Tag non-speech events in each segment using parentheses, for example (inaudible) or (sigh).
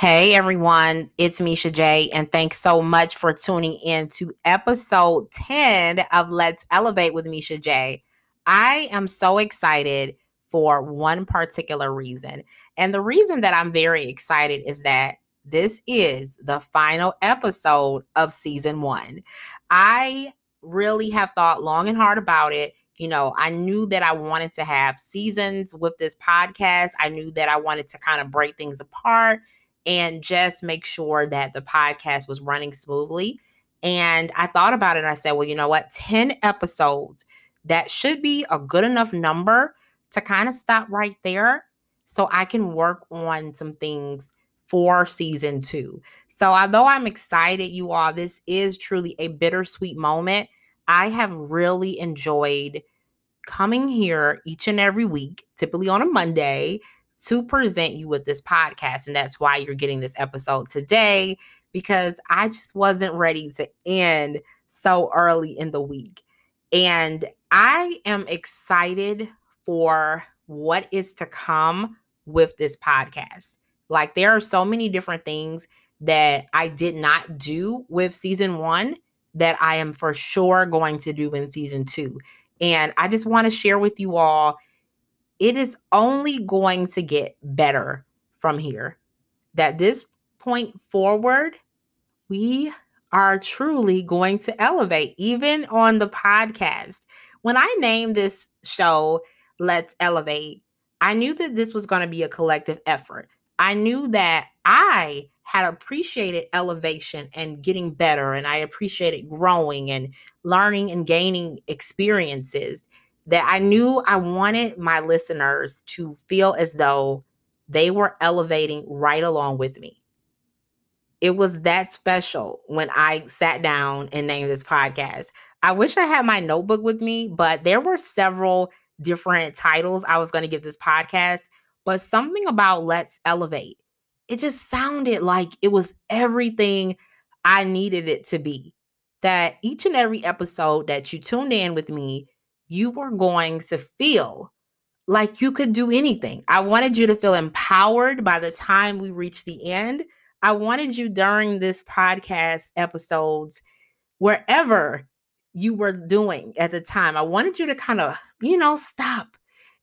Hey everyone, it's Misha J, and thanks so much for tuning in to episode 10 of Let's Elevate with Misha J. I am so excited for one particular reason. And the reason that I'm very excited is that this is the final episode of season one. I really have thought long and hard about it. You know, I knew that I wanted to have seasons with this podcast. I knew that I wanted to kind of break things apart and just make sure that the podcast was running smoothly. And I thought about it I said, well, you know what? 10 episodes, that should be a good enough number to kind of stop right there so I can work on some things for season two. So, although I'm excited, you all, this is truly a bittersweet moment. I have really enjoyed coming here each and every week, typically on a Monday, to present you with this podcast. And that's why you're getting this episode today, because I just wasn't ready to end so early in the week. And I am excited for what is to come with this podcast. Like, there are so many different things that I did not do with season one that I am for sure going to do in season two. And I just want to share with you all it is only going to get better from here. That this point forward, we are truly going to elevate, even on the podcast. When I named this show, Let's Elevate, I knew that this was going to be a collective effort. I knew that I had appreciated elevation and getting better, and I appreciated growing and learning and gaining experiences that I knew I wanted my listeners to feel as though they were elevating right along with me. It was that special when I sat down and named this podcast. I wish I had my notebook with me, but there were several different titles I was going to give this podcast. But something about Let's Elevate, it just sounded like it was everything I needed it to be. That each and every episode that you tuned in with me, you were going to feel like you could do anything. I wanted you to feel empowered by the time we reach the end. I wanted you during this podcast episodes, wherever you were doing at the time, I wanted you to kind of, you know, stop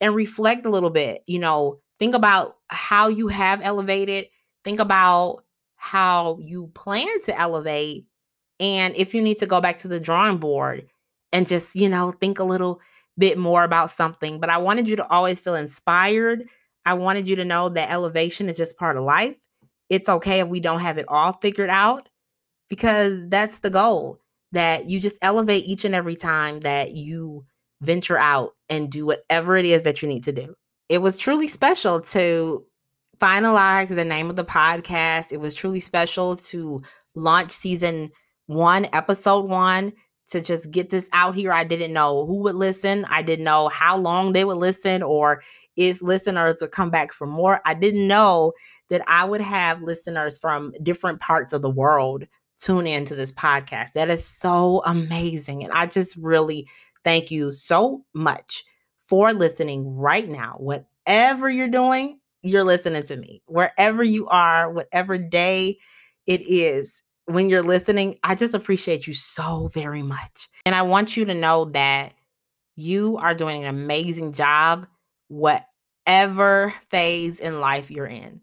and reflect a little bit. You know, think about how you have elevated, think about how you plan to elevate, and if you need to go back to the drawing board and just, you know, think a little bit more about something. But I wanted you to always feel inspired. I wanted you to know that elevation is just part of life. It's okay if we don't have it all figured out because that's the goal that you just elevate each and every time that you venture out and do whatever it is that you need to do. It was truly special to finalize the name of the podcast. It was truly special to launch season one, episode one, to just get this out here. I didn't know who would listen. I didn't know how long they would listen or if listeners would come back for more. I didn't know that I would have listeners from different parts of the world tune into this podcast. That is so amazing. And I just really thank you so much for listening right now. Whatever you're doing, you're listening to me. Wherever you are, whatever day it is, when you're listening, I just appreciate you so very much. And I want you to know that you are doing an amazing job, whatever phase in life you're in.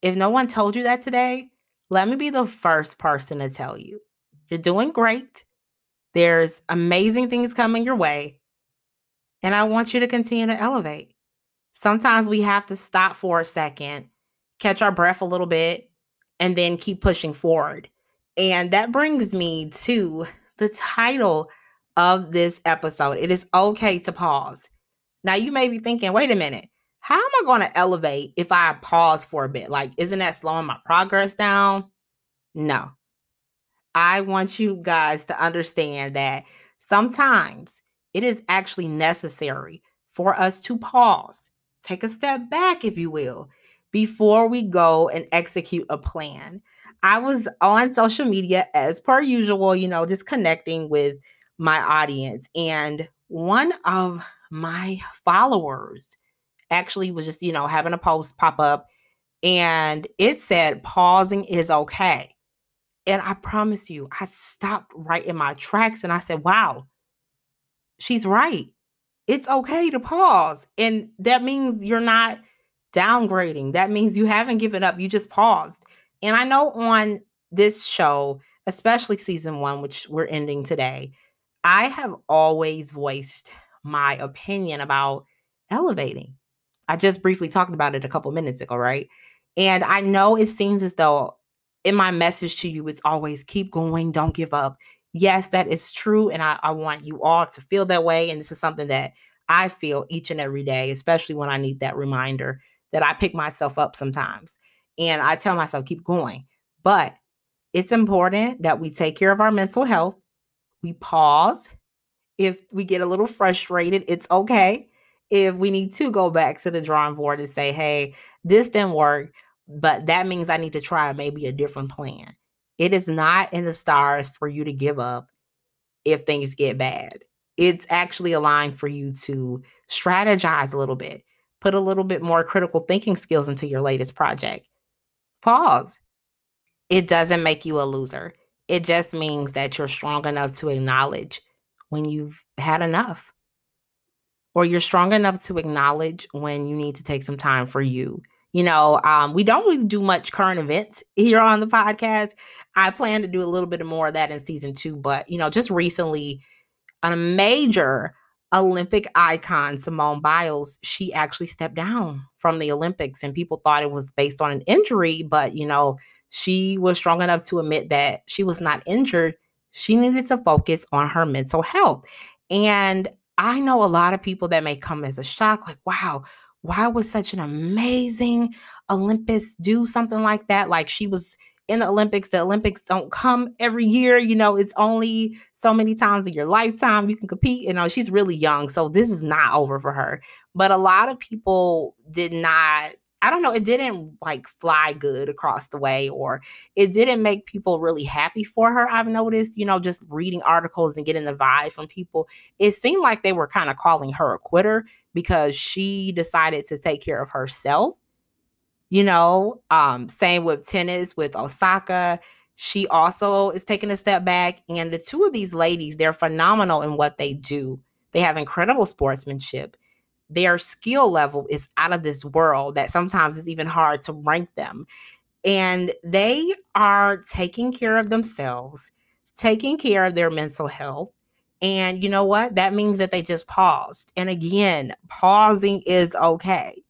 If no one told you that today, let me be the first person to tell you you're doing great. There's amazing things coming your way. And I want you to continue to elevate. Sometimes we have to stop for a second, catch our breath a little bit, and then keep pushing forward. And that brings me to the title of this episode. It is okay to pause. Now, you may be thinking, wait a minute, how am I going to elevate if I pause for a bit? Like, isn't that slowing my progress down? No. I want you guys to understand that sometimes it is actually necessary for us to pause, take a step back, if you will, before we go and execute a plan. I was on social media as per usual, you know, just connecting with my audience. And one of my followers actually was just, you know, having a post pop up and it said pausing is okay. And I promise you, I stopped right in my tracks and I said, wow, she's right. It's okay to pause. And that means you're not downgrading. That means you haven't given up. You just paused. And I know on this show, especially season one, which we're ending today, I have always voiced my opinion about elevating. I just briefly talked about it a couple minutes ago, right? And I know it seems as though in my message to you, it's always keep going, don't give up. Yes, that is true. And I, I want you all to feel that way. And this is something that I feel each and every day, especially when I need that reminder that I pick myself up sometimes. And I tell myself, keep going. But it's important that we take care of our mental health. We pause. If we get a little frustrated, it's okay. If we need to go back to the drawing board and say, hey, this didn't work, but that means I need to try maybe a different plan. It is not in the stars for you to give up if things get bad. It's actually aligned for you to strategize a little bit, put a little bit more critical thinking skills into your latest project. Pause. It doesn't make you a loser. It just means that you're strong enough to acknowledge when you've had enough, or you're strong enough to acknowledge when you need to take some time for you you know, um, we don't really do much current events (laughs) here on the podcast. I plan to do a little bit more of that in season two, but you know, just recently, a major Olympic icon, Simone Biles, she actually stepped down from the Olympics, and people thought it was based on an injury, but you know, she was strong enough to admit that she was not injured. She needed to focus on her mental health. And I know a lot of people that may come as a shock, like, wow, why would such an amazing Olympus do something like that? Like she was in the Olympics. The Olympics don't come every year. You know, it's only so many times in your lifetime you can compete. You know, she's really young. So this is not over for her. But a lot of people did not I don't know, it didn't like fly good across the way, or it didn't make people really happy for her. I've noticed, you know, just reading articles and getting the vibe from people, it seemed like they were kind of calling her a quitter because she decided to take care of herself. You know, um, same with tennis with Osaka. She also is taking a step back. And the two of these ladies, they're phenomenal in what they do. They have incredible sportsmanship. Their skill level is out of this world that sometimes it's even hard to rank them. And they are taking care of themselves, taking care of their mental health, and you know what? That means that they just paused. And again, pausing is okay.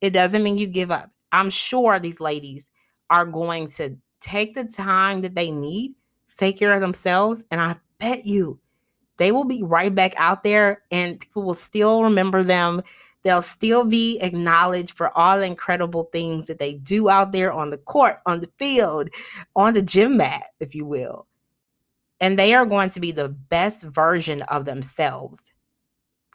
It doesn't mean you give up. I'm sure these ladies are going to take the time that they need, take care of themselves. And I bet you they will be right back out there and people will still remember them. They'll still be acknowledged for all the incredible things that they do out there on the court, on the field, on the gym mat, if you will and they are going to be the best version of themselves.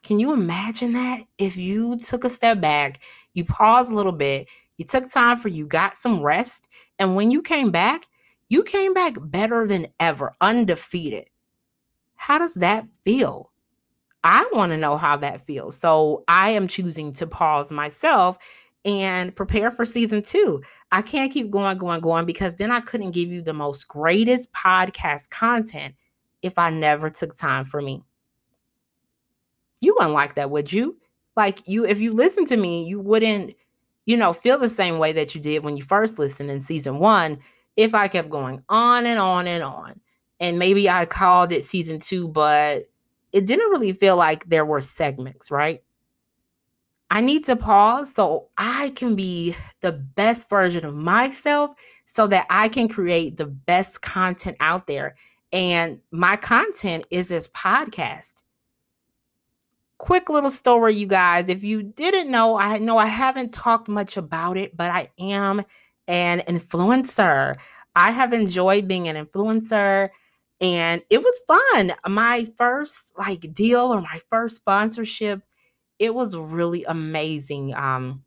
Can you imagine that? If you took a step back, you pause a little bit, you took time for you, got some rest, and when you came back, you came back better than ever, undefeated. How does that feel? I want to know how that feels. So I am choosing to pause myself and prepare for season two. I can't keep going, going, going because then I couldn't give you the most greatest podcast content if I never took time for me. You wouldn't like that, would you? Like you, if you listen to me, you wouldn't, you know, feel the same way that you did when you first listened in season one. If I kept going on and on and on, and maybe I called it season two, but it didn't really feel like there were segments, right? I need to pause so I can be the best version of myself so that I can create the best content out there. And my content is this podcast. Quick little story, you guys. If you didn't know, I know I haven't talked much about it, but I am an influencer. I have enjoyed being an influencer and it was fun. My first like deal or my first sponsorship it was really amazing. Um,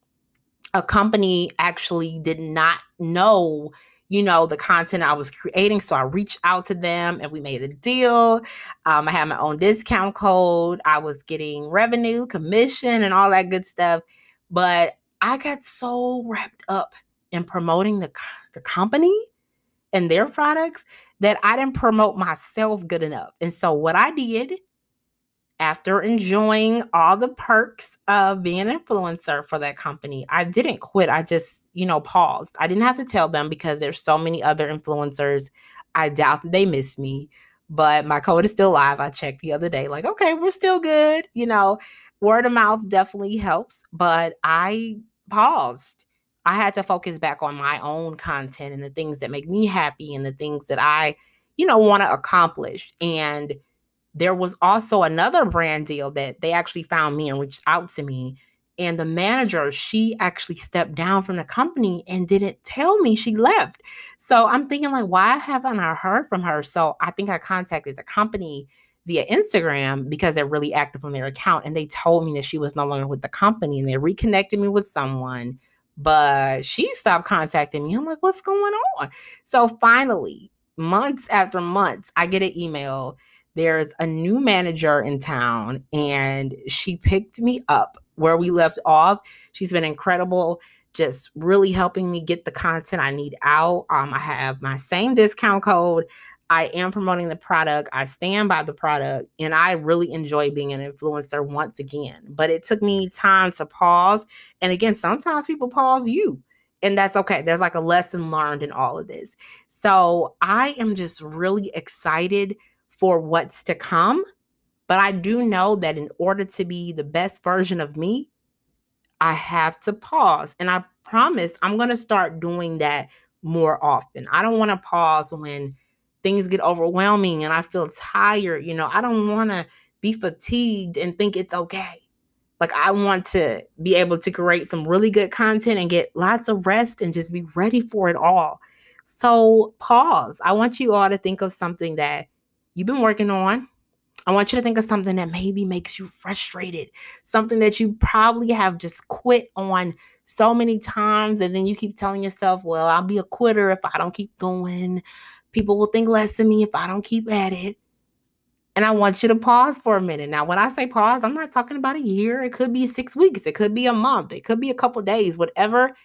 a company actually did not know you know the content i was creating so i reached out to them and we made a deal um, i had my own discount code i was getting revenue commission and all that good stuff but i got so wrapped up in promoting the, the company and their products that I didn't promote myself good enough. And so what I did after enjoying all the perks of being an influencer for that company, I didn't quit. I just, you know, paused. I didn't have to tell them because there's so many other influencers. I doubt that they miss me, but my code is still live. I checked the other day, like, okay, we're still good. You know, word of mouth definitely helps, but I paused. I had to focus back on my own content and the things that make me happy and the things that I, you know, want to accomplish. And there was also another brand deal that they actually found me and reached out to me. And the manager, she actually stepped down from the company and didn't tell me she left. So I'm thinking, like, why haven't I heard from her? So I think I contacted the company via Instagram because they're really active on their account. And they told me that she was no longer with the company and they reconnected me with someone. But she stopped contacting me. I'm like, what's going on? So finally, months after months, I get an email there's a new manager in town and she picked me up where we left off. She's been incredible, just really helping me get the content I need out. Um, I have my same discount code. I am promoting the product. I stand by the product and I really enjoy being an influencer once again. But it took me time to pause. And again, sometimes people pause you and that's okay. There's like a lesson learned in all of this. So I am just really excited for what's to come. But I do know that in order to be the best version of me, I have to pause. And I promise I'm going to start doing that more often. I don't want to pause when things get overwhelming and I feel tired. You know, I don't want to be fatigued and think it's okay. Like, I want to be able to create some really good content and get lots of rest and just be ready for it all. So, pause. I want you all to think of something that you've been working on. I want you to think of something that maybe makes you frustrated, something that you probably have just quit on so many times. And then you keep telling yourself, well, I'll be a quitter if I don't keep going. People will think less of me if I don't keep at it. And I want you to pause for a minute. Now, when I say pause, I'm not talking about a year. It could be six weeks. It could be a month. It could be a couple days. Whatever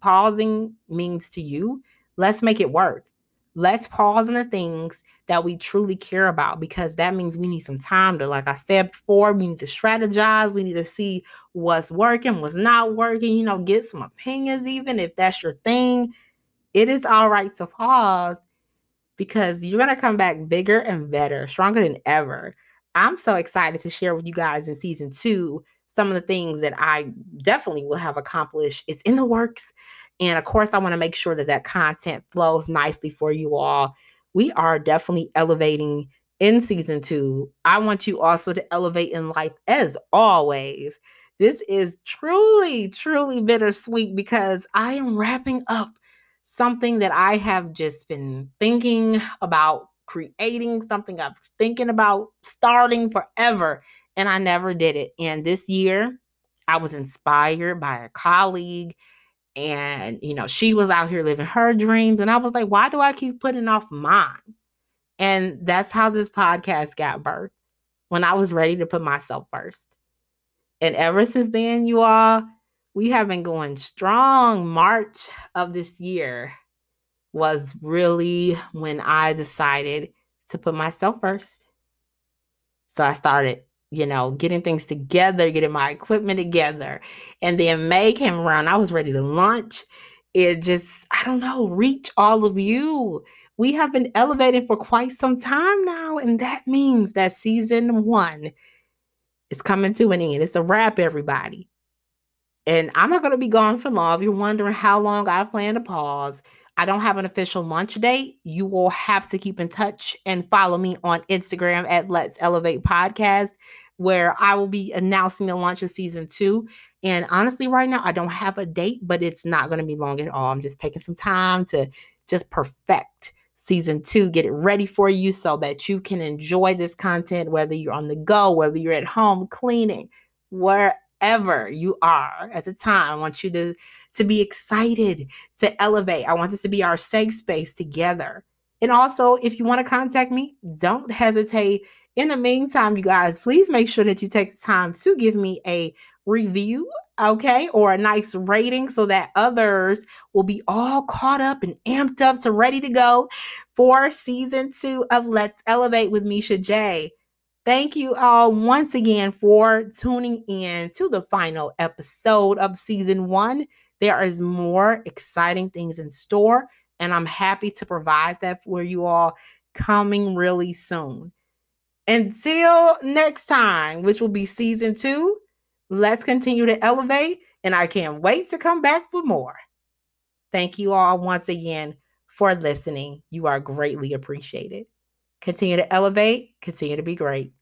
pausing means to you, let's make it work. Let's pause on the things that we truly care about because that means we need some time to, like I said before, we need to strategize. We need to see what's working, what's not working, you know, get some opinions, even if that's your thing. It is all right to pause because you're going to come back bigger and better, stronger than ever. I'm so excited to share with you guys in season two some of the things that I definitely will have accomplished. It's in the works. And of course, I want to make sure that that content flows nicely for you all. We are definitely elevating in season two. I want you also to elevate in life as always. This is truly, truly bittersweet because I am wrapping up something that I have just been thinking about creating, something I've thinking about starting forever, and I never did it. And this year, I was inspired by a colleague and you know she was out here living her dreams and i was like why do i keep putting off mine? And that's how this podcast got birthed when i was ready to put myself first. And ever since then you all we have been going strong. March of this year was really when i decided to put myself first. So i started you know, getting things together, getting my equipment together. And then May came around. I was ready to launch. It just, I don't know, reach all of you. We have been elevating for quite some time now. And that means that season one is coming to an end. It's a wrap, everybody. And I'm not going to be gone for long. If you're wondering how long I plan to pause, I don't have an official launch date. You will have to keep in touch and follow me on Instagram at Let's Elevate Podcast, where I will be announcing the launch of season two. And honestly, right now, I don't have a date, but it's not going to be long at all. I'm just taking some time to just perfect season two, get it ready for you so that you can enjoy this content, whether you're on the go, whether you're at home cleaning, wherever you are at the time. I want you to to be excited, to elevate. I want this to be our safe space together. And also, if you want to contact me, don't hesitate. In the meantime, you guys, please make sure that you take the time to give me a review okay, or a nice rating so that others will be all caught up and amped up to ready to go for season two of Let's Elevate with Misha J. Thank you all once again for tuning in to the final episode of season one. There is more exciting things in store, and I'm happy to provide that for you all coming really soon. Until next time, which will be season two, let's continue to elevate, and I can't wait to come back for more. Thank you all once again for listening. You are greatly appreciated. Continue to elevate, continue to be great.